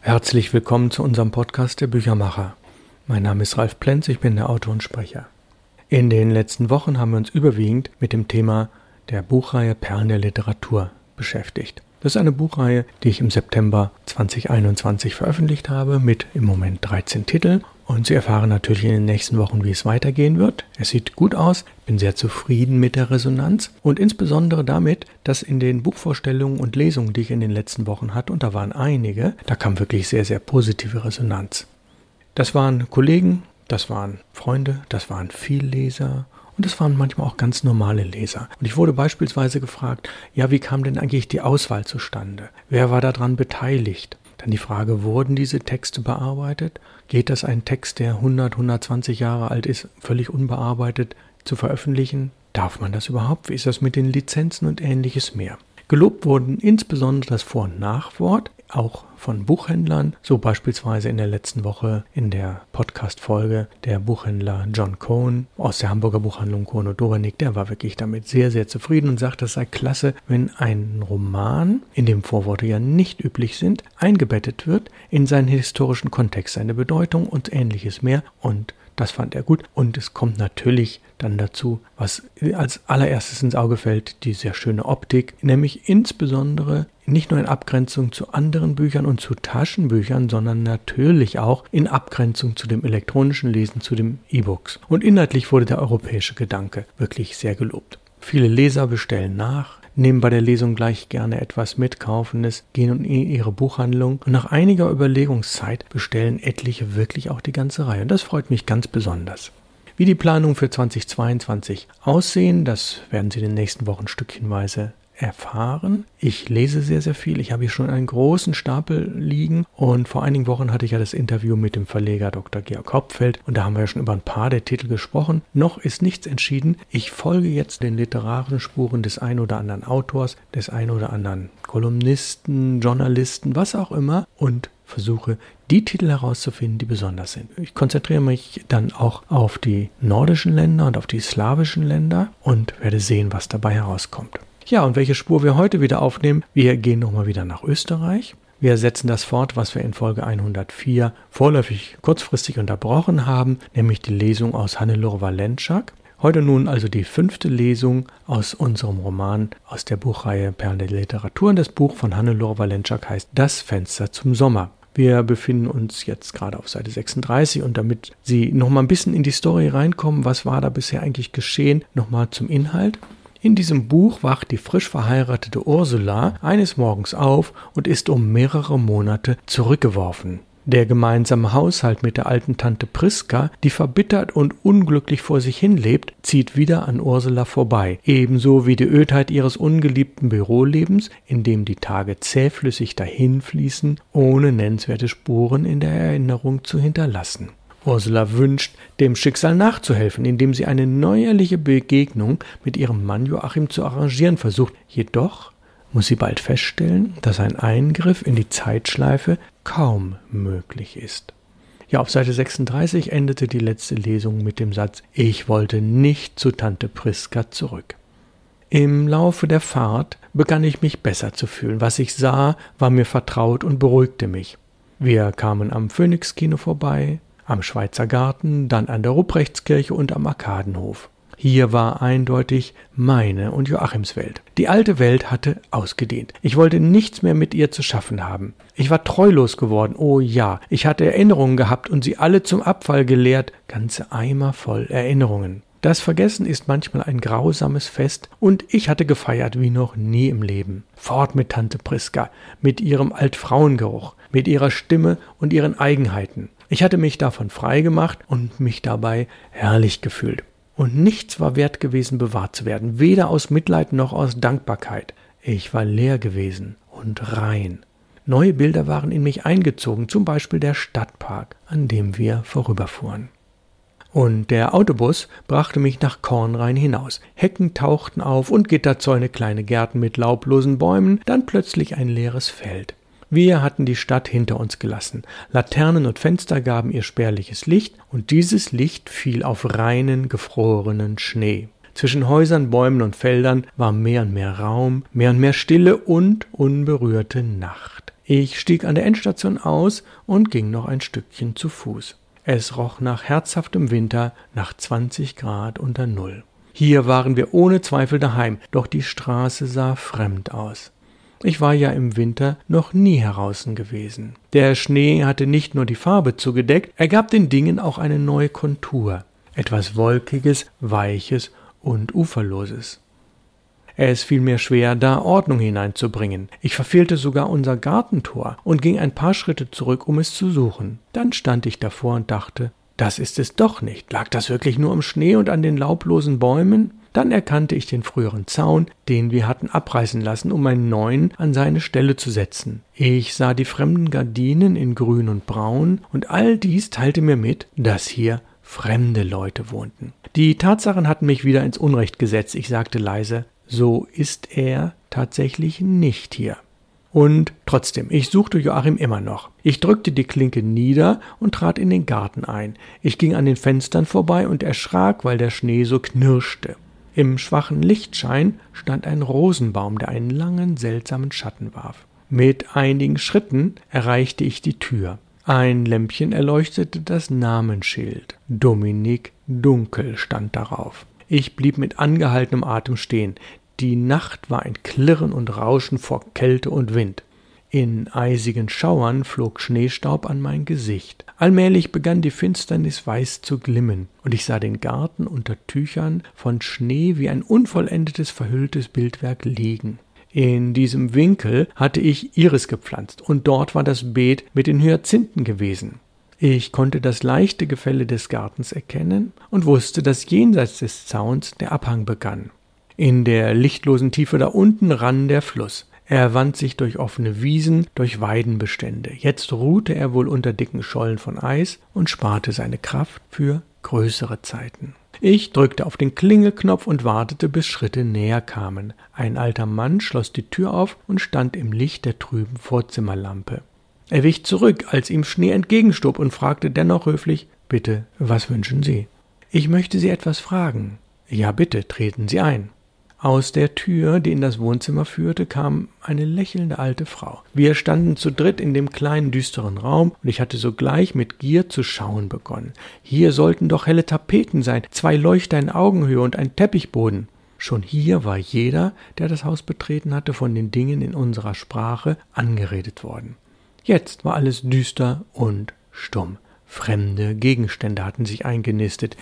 Herzlich willkommen zu unserem Podcast der Büchermacher. Mein Name ist Ralf Plenz, ich bin der Autor und Sprecher. In den letzten Wochen haben wir uns überwiegend mit dem Thema der Buchreihe Perlen der Literatur beschäftigt. Das ist eine Buchreihe, die ich im September 2021 veröffentlicht habe, mit im Moment 13 Titeln. Und Sie erfahren natürlich in den nächsten Wochen, wie es weitergehen wird. Es sieht gut aus, bin sehr zufrieden mit der Resonanz und insbesondere damit, dass in den Buchvorstellungen und Lesungen, die ich in den letzten Wochen hatte, und da waren einige, da kam wirklich sehr, sehr positive Resonanz. Das waren Kollegen, das waren Freunde, das waren Vielleser und es waren manchmal auch ganz normale Leser. Und ich wurde beispielsweise gefragt, ja, wie kam denn eigentlich die Auswahl zustande? Wer war daran beteiligt? Dann die Frage, wurden diese Texte bearbeitet? Geht das ein Text, der 100, 120 Jahre alt ist, völlig unbearbeitet zu veröffentlichen? Darf man das überhaupt? Wie ist das mit den Lizenzen und ähnliches mehr? Gelobt wurden insbesondere das Vor- und Nachwort, auch von Buchhändlern, so beispielsweise in der letzten Woche in der Podcast-Folge der Buchhändler John Cohn aus der Hamburger Buchhandlung Kono Dorenik, der war wirklich damit sehr, sehr zufrieden und sagt, es sei klasse, wenn ein Roman, in dem Vorworte ja nicht üblich sind, eingebettet wird in seinen historischen Kontext, seine Bedeutung und ähnliches mehr. Und das fand er gut. Und es kommt natürlich dann dazu, was als allererstes ins Auge fällt, die sehr schöne Optik, nämlich insbesondere nicht nur in Abgrenzung zu anderen Büchern und zu Taschenbüchern, sondern natürlich auch in Abgrenzung zu dem elektronischen Lesen, zu dem E-Books. Und inhaltlich wurde der europäische Gedanke wirklich sehr gelobt. Viele Leser bestellen nach, nehmen bei der Lesung gleich gerne etwas mit, kaufen es, gehen in ihre Buchhandlung und nach einiger Überlegungszeit bestellen etliche wirklich auch die ganze Reihe. Und das freut mich ganz besonders. Wie die Planungen für 2022 aussehen, das werden Sie in den nächsten Wochen stückchenweise erfahren. Ich lese sehr, sehr viel. Ich habe hier schon einen großen Stapel liegen und vor einigen Wochen hatte ich ja das Interview mit dem Verleger Dr. Georg Hauptfeld und da haben wir ja schon über ein paar der Titel gesprochen. Noch ist nichts entschieden. Ich folge jetzt den literarischen Spuren des ein oder anderen Autors, des ein oder anderen Kolumnisten, Journalisten, was auch immer und versuche die Titel herauszufinden, die besonders sind. Ich konzentriere mich dann auch auf die nordischen Länder und auf die slawischen Länder und werde sehen, was dabei herauskommt. Ja, und welche Spur wir heute wieder aufnehmen, wir gehen nochmal wieder nach Österreich. Wir setzen das fort, was wir in Folge 104 vorläufig kurzfristig unterbrochen haben, nämlich die Lesung aus Hannelore Walentschak. Heute nun also die fünfte Lesung aus unserem Roman aus der Buchreihe Perlen der Literatur. Und das Buch von Hannelore Walentschak heißt Das Fenster zum Sommer. Wir befinden uns jetzt gerade auf Seite 36 und damit Sie noch mal ein bisschen in die Story reinkommen, was war da bisher eigentlich geschehen, noch mal zum Inhalt. In diesem Buch wacht die frisch verheiratete Ursula eines Morgens auf und ist um mehrere Monate zurückgeworfen. Der gemeinsame Haushalt mit der alten Tante Priska, die verbittert und unglücklich vor sich hin lebt, zieht wieder an Ursula vorbei, ebenso wie die Ödheit ihres ungeliebten Bürolebens, in dem die Tage zähflüssig dahinfließen, ohne nennenswerte Spuren in der Erinnerung zu hinterlassen. Ursula wünscht, dem Schicksal nachzuhelfen, indem sie eine neuerliche Begegnung mit ihrem Mann Joachim zu arrangieren versucht. Jedoch muss sie bald feststellen, dass ein Eingriff in die Zeitschleife kaum möglich ist. Ja, auf Seite 36 endete die letzte Lesung mit dem Satz Ich wollte nicht zu Tante Priska zurück. Im Laufe der Fahrt begann ich mich besser zu fühlen. Was ich sah, war mir vertraut und beruhigte mich. Wir kamen am Phoenix-Kino vorbei, am Schweizer Garten, dann an der Rupprechtskirche und am Arkadenhof. Hier war eindeutig meine und Joachims Welt. Die alte Welt hatte ausgedehnt. Ich wollte nichts mehr mit ihr zu schaffen haben. Ich war treulos geworden, oh ja. Ich hatte Erinnerungen gehabt und sie alle zum Abfall geleert. Ganze Eimer voll Erinnerungen. Das Vergessen ist manchmal ein grausames Fest und ich hatte gefeiert wie noch nie im Leben. Fort mit Tante Priska, mit ihrem Altfrauengeruch, mit ihrer Stimme und ihren Eigenheiten. Ich hatte mich davon frei gemacht und mich dabei herrlich gefühlt. Und nichts war wert gewesen, bewahrt zu werden, weder aus Mitleid noch aus Dankbarkeit. Ich war leer gewesen und rein. Neue Bilder waren in mich eingezogen, zum Beispiel der Stadtpark, an dem wir vorüberfuhren. Und der Autobus brachte mich nach Kornrhein hinaus. Hecken tauchten auf und Gitterzäune, kleine Gärten mit laublosen Bäumen, dann plötzlich ein leeres Feld. Wir hatten die Stadt hinter uns gelassen. Laternen und Fenster gaben ihr spärliches Licht, und dieses Licht fiel auf reinen, gefrorenen Schnee. Zwischen Häusern, Bäumen und Feldern war mehr und mehr Raum, mehr und mehr Stille und unberührte Nacht. Ich stieg an der Endstation aus und ging noch ein Stückchen zu Fuß. Es roch nach herzhaftem Winter, nach 20 Grad unter Null. Hier waren wir ohne Zweifel daheim, doch die Straße sah fremd aus. Ich war ja im Winter noch nie heraußen gewesen. Der Schnee hatte nicht nur die Farbe zugedeckt, er gab den Dingen auch eine neue Kontur, etwas Wolkiges, Weiches und Uferloses. Es fiel mir schwer, da Ordnung hineinzubringen. Ich verfehlte sogar unser Gartentor und ging ein paar Schritte zurück, um es zu suchen. Dann stand ich davor und dachte, das ist es doch nicht. Lag das wirklich nur im Schnee und an den laublosen Bäumen? Dann erkannte ich den früheren Zaun, den wir hatten abreißen lassen, um einen neuen an seine Stelle zu setzen. Ich sah die fremden Gardinen in grün und braun, und all dies teilte mir mit, dass hier fremde Leute wohnten. Die Tatsachen hatten mich wieder ins Unrecht gesetzt. Ich sagte leise, so ist er tatsächlich nicht hier. Und trotzdem, ich suchte Joachim immer noch. Ich drückte die Klinke nieder und trat in den Garten ein. Ich ging an den Fenstern vorbei und erschrak, weil der Schnee so knirschte. Im schwachen Lichtschein stand ein Rosenbaum, der einen langen, seltsamen Schatten warf. Mit einigen Schritten erreichte ich die Tür. Ein Lämpchen erleuchtete das Namensschild. Dominik Dunkel stand darauf. Ich blieb mit angehaltenem Atem stehen. Die Nacht war ein Klirren und Rauschen vor Kälte und Wind. In eisigen Schauern flog Schneestaub an mein Gesicht. Allmählich begann die Finsternis weiß zu glimmen, und ich sah den Garten unter Tüchern von Schnee wie ein unvollendetes, verhülltes Bildwerk liegen. In diesem Winkel hatte ich Iris gepflanzt, und dort war das Beet mit den Hyazinthen gewesen. Ich konnte das leichte Gefälle des Gartens erkennen und wusste, dass jenseits des Zauns der Abhang begann. In der lichtlosen Tiefe da unten rann der Fluss. Er wand sich durch offene Wiesen, durch Weidenbestände. Jetzt ruhte er wohl unter dicken Schollen von Eis und sparte seine Kraft für größere Zeiten. Ich drückte auf den Klingelknopf und wartete, bis Schritte näher kamen. Ein alter Mann schloss die Tür auf und stand im Licht der trüben Vorzimmerlampe. Er wich zurück, als ihm Schnee entgegenstob und fragte dennoch höflich Bitte, was wünschen Sie? Ich möchte Sie etwas fragen. Ja, bitte, treten Sie ein. Aus der Tür, die in das Wohnzimmer führte, kam eine lächelnde alte Frau. Wir standen zu dritt in dem kleinen düsteren Raum, und ich hatte sogleich mit Gier zu schauen begonnen. Hier sollten doch helle Tapeten sein, zwei Leuchter in Augenhöhe und ein Teppichboden. Schon hier war jeder, der das Haus betreten hatte, von den Dingen in unserer Sprache angeredet worden. Jetzt war alles düster und stumm. Fremde Gegenstände hatten sich eingenistet.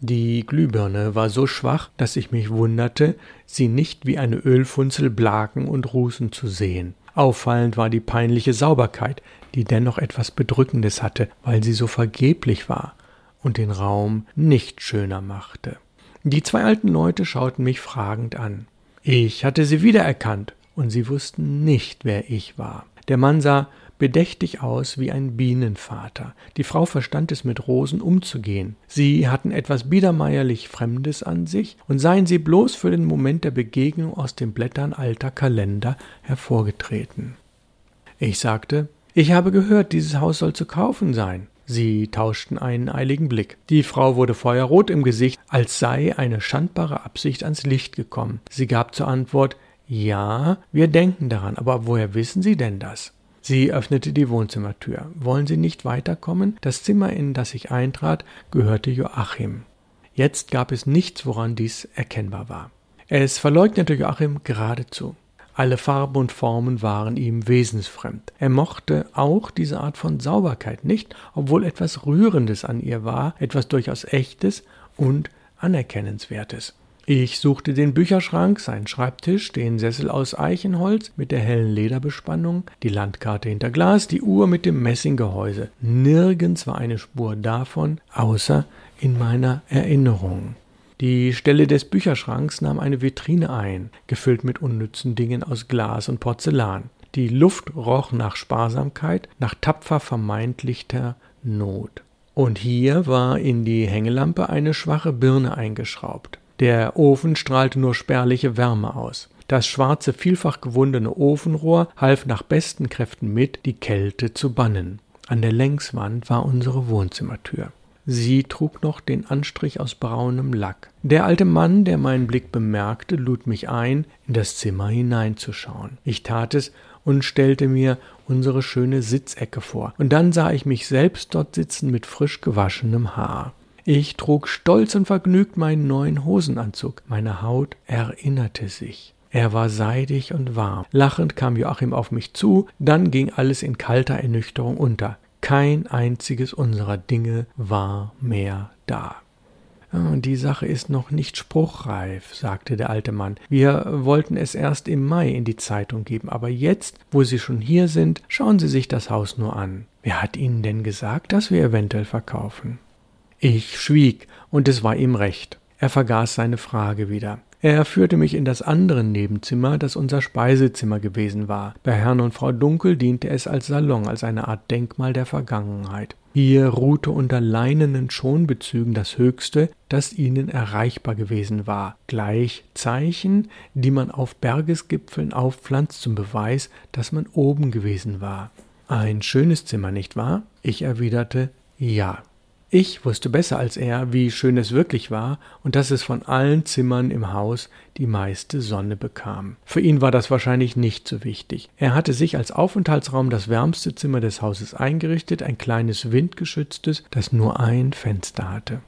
Die Glühbirne war so schwach, dass ich mich wunderte, sie nicht wie eine Ölfunzel blaken und rußen zu sehen. Auffallend war die peinliche Sauberkeit, die dennoch etwas Bedrückendes hatte, weil sie so vergeblich war und den Raum nicht schöner machte. Die zwei alten Leute schauten mich fragend an. Ich hatte sie wiedererkannt, und sie wussten nicht, wer ich war. Der Mann sah bedächtig aus wie ein Bienenvater. Die Frau verstand es mit Rosen umzugehen. Sie hatten etwas biedermeierlich Fremdes an sich und seien sie bloß für den Moment der Begegnung aus den Blättern alter Kalender hervorgetreten. Ich sagte, ich habe gehört, dieses Haus soll zu kaufen sein. Sie tauschten einen eiligen Blick. Die Frau wurde feuerrot im Gesicht, als sei eine schandbare Absicht ans Licht gekommen. Sie gab zur Antwort Ja, wir denken daran, aber woher wissen Sie denn das? Sie öffnete die Wohnzimmertür. Wollen Sie nicht weiterkommen? Das Zimmer, in das ich eintrat, gehörte Joachim. Jetzt gab es nichts, woran dies erkennbar war. Es verleugnete Joachim geradezu. Alle Farben und Formen waren ihm wesensfremd. Er mochte auch diese Art von Sauberkeit nicht, obwohl etwas Rührendes an ihr war, etwas durchaus Echtes und Anerkennenswertes. Ich suchte den Bücherschrank, seinen Schreibtisch, den Sessel aus Eichenholz mit der hellen Lederbespannung, die Landkarte hinter Glas, die Uhr mit dem Messinggehäuse. Nirgends war eine Spur davon, außer in meiner Erinnerung. Die Stelle des Bücherschranks nahm eine Vitrine ein, gefüllt mit unnützen Dingen aus Glas und Porzellan. Die Luft roch nach Sparsamkeit, nach tapfer vermeintlicher Not. Und hier war in die Hängelampe eine schwache Birne eingeschraubt. Der Ofen strahlte nur spärliche Wärme aus. Das schwarze, vielfach gewundene Ofenrohr half nach besten Kräften mit, die Kälte zu bannen. An der Längswand war unsere Wohnzimmertür. Sie trug noch den Anstrich aus braunem Lack. Der alte Mann, der meinen Blick bemerkte, lud mich ein, in das Zimmer hineinzuschauen. Ich tat es und stellte mir unsere schöne Sitzecke vor. Und dann sah ich mich selbst dort sitzen mit frisch gewaschenem Haar. Ich trug stolz und vergnügt meinen neuen Hosenanzug. Meine Haut erinnerte sich. Er war seidig und warm. Lachend kam Joachim auf mich zu, dann ging alles in kalter Ernüchterung unter. Kein einziges unserer Dinge war mehr da. Die Sache ist noch nicht spruchreif, sagte der alte Mann. Wir wollten es erst im Mai in die Zeitung geben, aber jetzt, wo Sie schon hier sind, schauen Sie sich das Haus nur an. Wer hat Ihnen denn gesagt, dass wir eventuell verkaufen? Ich schwieg, und es war ihm recht. Er vergaß seine Frage wieder. Er führte mich in das andere Nebenzimmer, das unser Speisezimmer gewesen war. Bei Herrn und Frau Dunkel diente es als Salon, als eine Art Denkmal der Vergangenheit. Hier ruhte unter leinenen Schonbezügen das Höchste, das ihnen erreichbar gewesen war, gleich Zeichen, die man auf Bergesgipfeln aufpflanzt zum Beweis, dass man oben gewesen war. Ein schönes Zimmer, nicht wahr? Ich erwiderte ja. Ich wusste besser als er, wie schön es wirklich war und dass es von allen Zimmern im Haus die meiste Sonne bekam. Für ihn war das wahrscheinlich nicht so wichtig. Er hatte sich als Aufenthaltsraum das wärmste Zimmer des Hauses eingerichtet, ein kleines windgeschütztes, das nur ein Fenster hatte.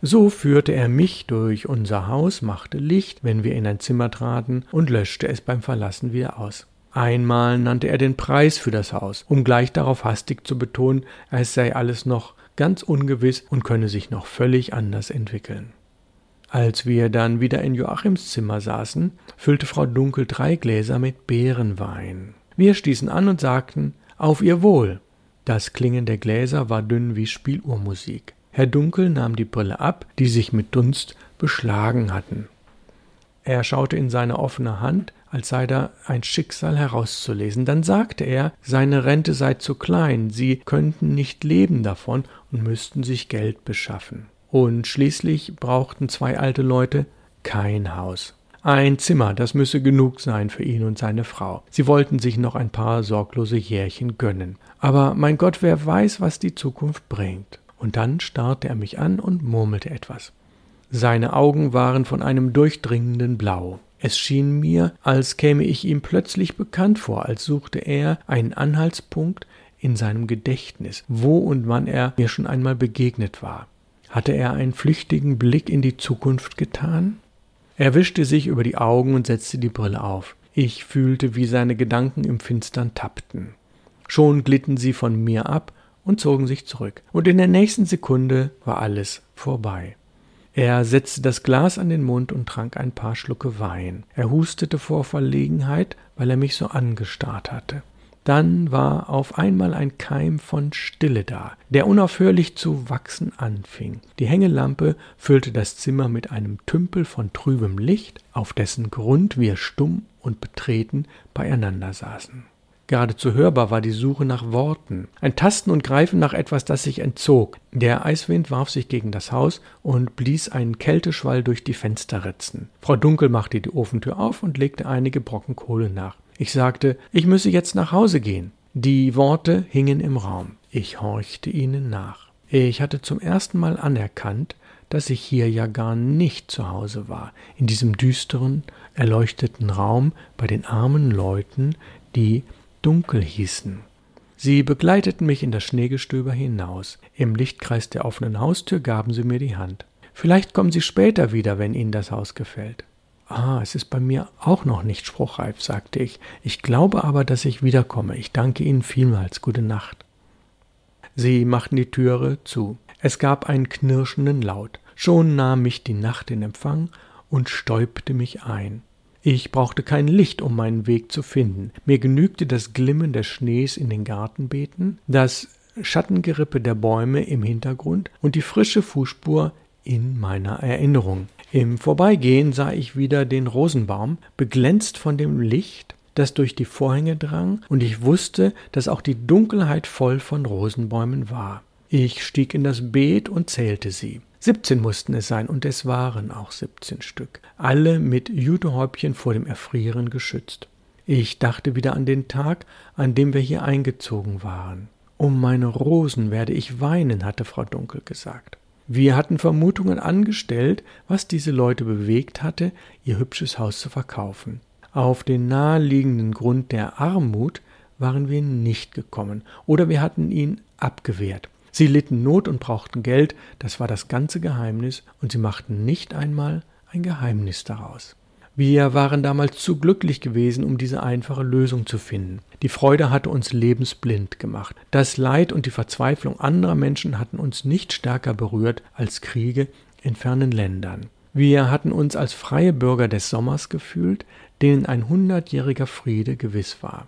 So führte er mich durch unser Haus, machte Licht, wenn wir in ein Zimmer traten, und löschte es beim Verlassen wieder aus. Einmal nannte er den Preis für das Haus, um gleich darauf hastig zu betonen, es sei alles noch ganz ungewiss und könne sich noch völlig anders entwickeln. Als wir dann wieder in Joachims Zimmer saßen, füllte Frau Dunkel drei Gläser mit Beerenwein. Wir stießen an und sagten Auf Ihr Wohl. Das Klingen der Gläser war dünn wie Spieluhrmusik. Herr Dunkel nahm die Brille ab, die sich mit Dunst beschlagen hatten. Er schaute in seine offene Hand, als sei da ein Schicksal herauszulesen. Dann sagte er, seine Rente sei zu klein, sie könnten nicht leben davon und müssten sich Geld beschaffen. Und schließlich brauchten zwei alte Leute kein Haus. Ein Zimmer, das müsse genug sein für ihn und seine Frau. Sie wollten sich noch ein paar sorglose Jährchen gönnen. Aber mein Gott, wer weiß, was die Zukunft bringt. Und dann starrte er mich an und murmelte etwas. Seine Augen waren von einem durchdringenden Blau. Es schien mir, als käme ich ihm plötzlich bekannt vor, als suchte er einen Anhaltspunkt in seinem Gedächtnis, wo und wann er mir schon einmal begegnet war. Hatte er einen flüchtigen Blick in die Zukunft getan? Er wischte sich über die Augen und setzte die Brille auf. Ich fühlte, wie seine Gedanken im Finstern tappten. Schon glitten sie von mir ab und zogen sich zurück, und in der nächsten Sekunde war alles vorbei. Er setzte das Glas an den Mund und trank ein paar Schlucke Wein. Er hustete vor Verlegenheit, weil er mich so angestarrt hatte. Dann war auf einmal ein Keim von Stille da, der unaufhörlich zu wachsen anfing. Die Hängelampe füllte das Zimmer mit einem Tümpel von trübem Licht, auf dessen Grund wir stumm und betreten beieinander saßen. Geradezu hörbar war die Suche nach Worten, ein Tasten und Greifen nach etwas, das sich entzog. Der Eiswind warf sich gegen das Haus und blies einen Kälteschwall durch die Fensterritzen. Frau Dunkel machte die Ofentür auf und legte einige Brocken Kohle nach. Ich sagte, ich müsse jetzt nach Hause gehen. Die Worte hingen im Raum. Ich horchte ihnen nach. Ich hatte zum ersten Mal anerkannt, dass ich hier ja gar nicht zu Hause war, in diesem düsteren, erleuchteten Raum bei den armen Leuten, die Dunkel hießen. Sie begleiteten mich in das Schneegestöber hinaus. Im Lichtkreis der offenen Haustür gaben sie mir die Hand. Vielleicht kommen Sie später wieder, wenn Ihnen das Haus gefällt. Ah, es ist bei mir auch noch nicht spruchreif, sagte ich. Ich glaube aber, dass ich wiederkomme. Ich danke Ihnen vielmals. Gute Nacht. Sie machten die Türe zu. Es gab einen knirschenden Laut. Schon nahm mich die Nacht in Empfang und stäubte mich ein. Ich brauchte kein Licht, um meinen Weg zu finden. Mir genügte das Glimmen des Schnees in den Gartenbeeten, das Schattengerippe der Bäume im Hintergrund und die frische Fußspur in meiner Erinnerung. Im Vorbeigehen sah ich wieder den Rosenbaum, beglänzt von dem Licht, das durch die Vorhänge drang, und ich wusste, dass auch die Dunkelheit voll von Rosenbäumen war. Ich stieg in das Beet und zählte sie. Siebzehn mussten es sein, und es waren auch siebzehn Stück, alle mit Judehäubchen vor dem Erfrieren geschützt. Ich dachte wieder an den Tag, an dem wir hier eingezogen waren. Um meine Rosen werde ich weinen, hatte Frau Dunkel gesagt. Wir hatten Vermutungen angestellt, was diese Leute bewegt hatte, ihr hübsches Haus zu verkaufen. Auf den naheliegenden Grund der Armut waren wir nicht gekommen oder wir hatten ihn abgewehrt. Sie litten Not und brauchten Geld, das war das ganze Geheimnis, und sie machten nicht einmal ein Geheimnis daraus. Wir waren damals zu glücklich gewesen, um diese einfache Lösung zu finden. Die Freude hatte uns lebensblind gemacht. Das Leid und die Verzweiflung anderer Menschen hatten uns nicht stärker berührt als Kriege in fernen Ländern. Wir hatten uns als freie Bürger des Sommers gefühlt, denen ein hundertjähriger Friede gewiss war.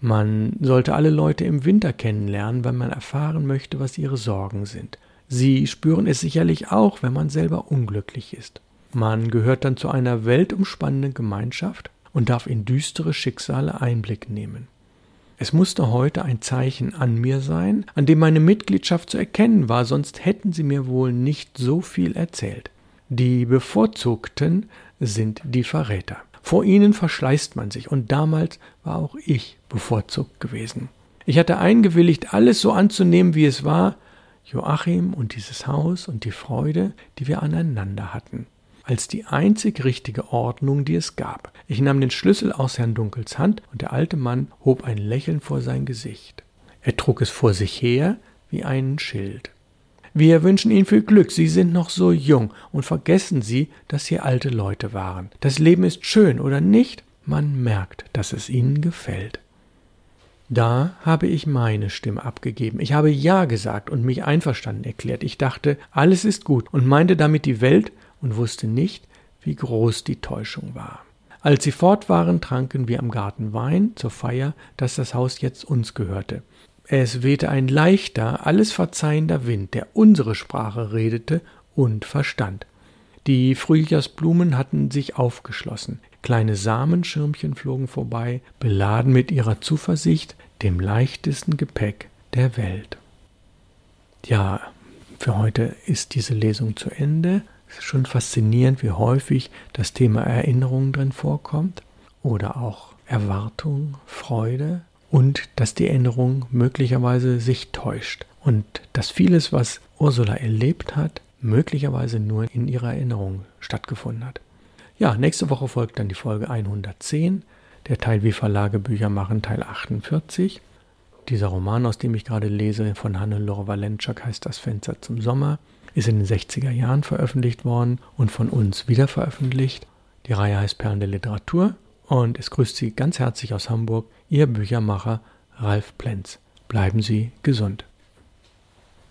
Man sollte alle Leute im Winter kennenlernen, weil man erfahren möchte, was ihre Sorgen sind. Sie spüren es sicherlich auch, wenn man selber unglücklich ist. Man gehört dann zu einer weltumspannenden Gemeinschaft und darf in düstere Schicksale Einblick nehmen. Es musste heute ein Zeichen an mir sein, an dem meine Mitgliedschaft zu erkennen war, sonst hätten sie mir wohl nicht so viel erzählt. Die Bevorzugten sind die Verräter. Vor ihnen verschleißt man sich, und damals war auch ich bevorzugt gewesen. Ich hatte eingewilligt, alles so anzunehmen, wie es war, Joachim und dieses Haus und die Freude, die wir aneinander hatten, als die einzig richtige Ordnung, die es gab. Ich nahm den Schlüssel aus Herrn Dunkels Hand, und der alte Mann hob ein Lächeln vor sein Gesicht. Er trug es vor sich her wie einen Schild. Wir wünschen Ihnen viel Glück, Sie sind noch so jung und vergessen Sie, dass Sie alte Leute waren. Das Leben ist schön, oder nicht? Man merkt, dass es Ihnen gefällt. Da habe ich meine Stimme abgegeben. Ich habe Ja gesagt und mich einverstanden erklärt. Ich dachte, alles ist gut und meinte damit die Welt und wusste nicht, wie groß die Täuschung war. Als sie fort waren, tranken wir am Garten Wein zur Feier, dass das Haus jetzt uns gehörte. Es wehte ein leichter, alles verzeihender Wind, der unsere Sprache redete und verstand. Die Frühjahrsblumen hatten sich aufgeschlossen, kleine Samenschirmchen flogen vorbei, beladen mit ihrer Zuversicht, dem leichtesten Gepäck der Welt. Ja, für heute ist diese Lesung zu Ende. Es ist schon faszinierend, wie häufig das Thema Erinnerung drin vorkommt oder auch Erwartung, Freude, und dass die Erinnerung möglicherweise sich täuscht und dass vieles, was Ursula erlebt hat, möglicherweise nur in ihrer Erinnerung stattgefunden hat. Ja, nächste Woche folgt dann die Folge 110, der Teil Wie Verlage Bücher machen, Teil 48. Dieser Roman, aus dem ich gerade lese, von Hannelore Walenczak heißt Das Fenster zum Sommer, ist in den 60er Jahren veröffentlicht worden und von uns wieder veröffentlicht. Die Reihe heißt Perlen der Literatur und es grüßt Sie ganz herzlich aus Hamburg, Ihr Büchermacher Ralf Plenz. Bleiben Sie gesund.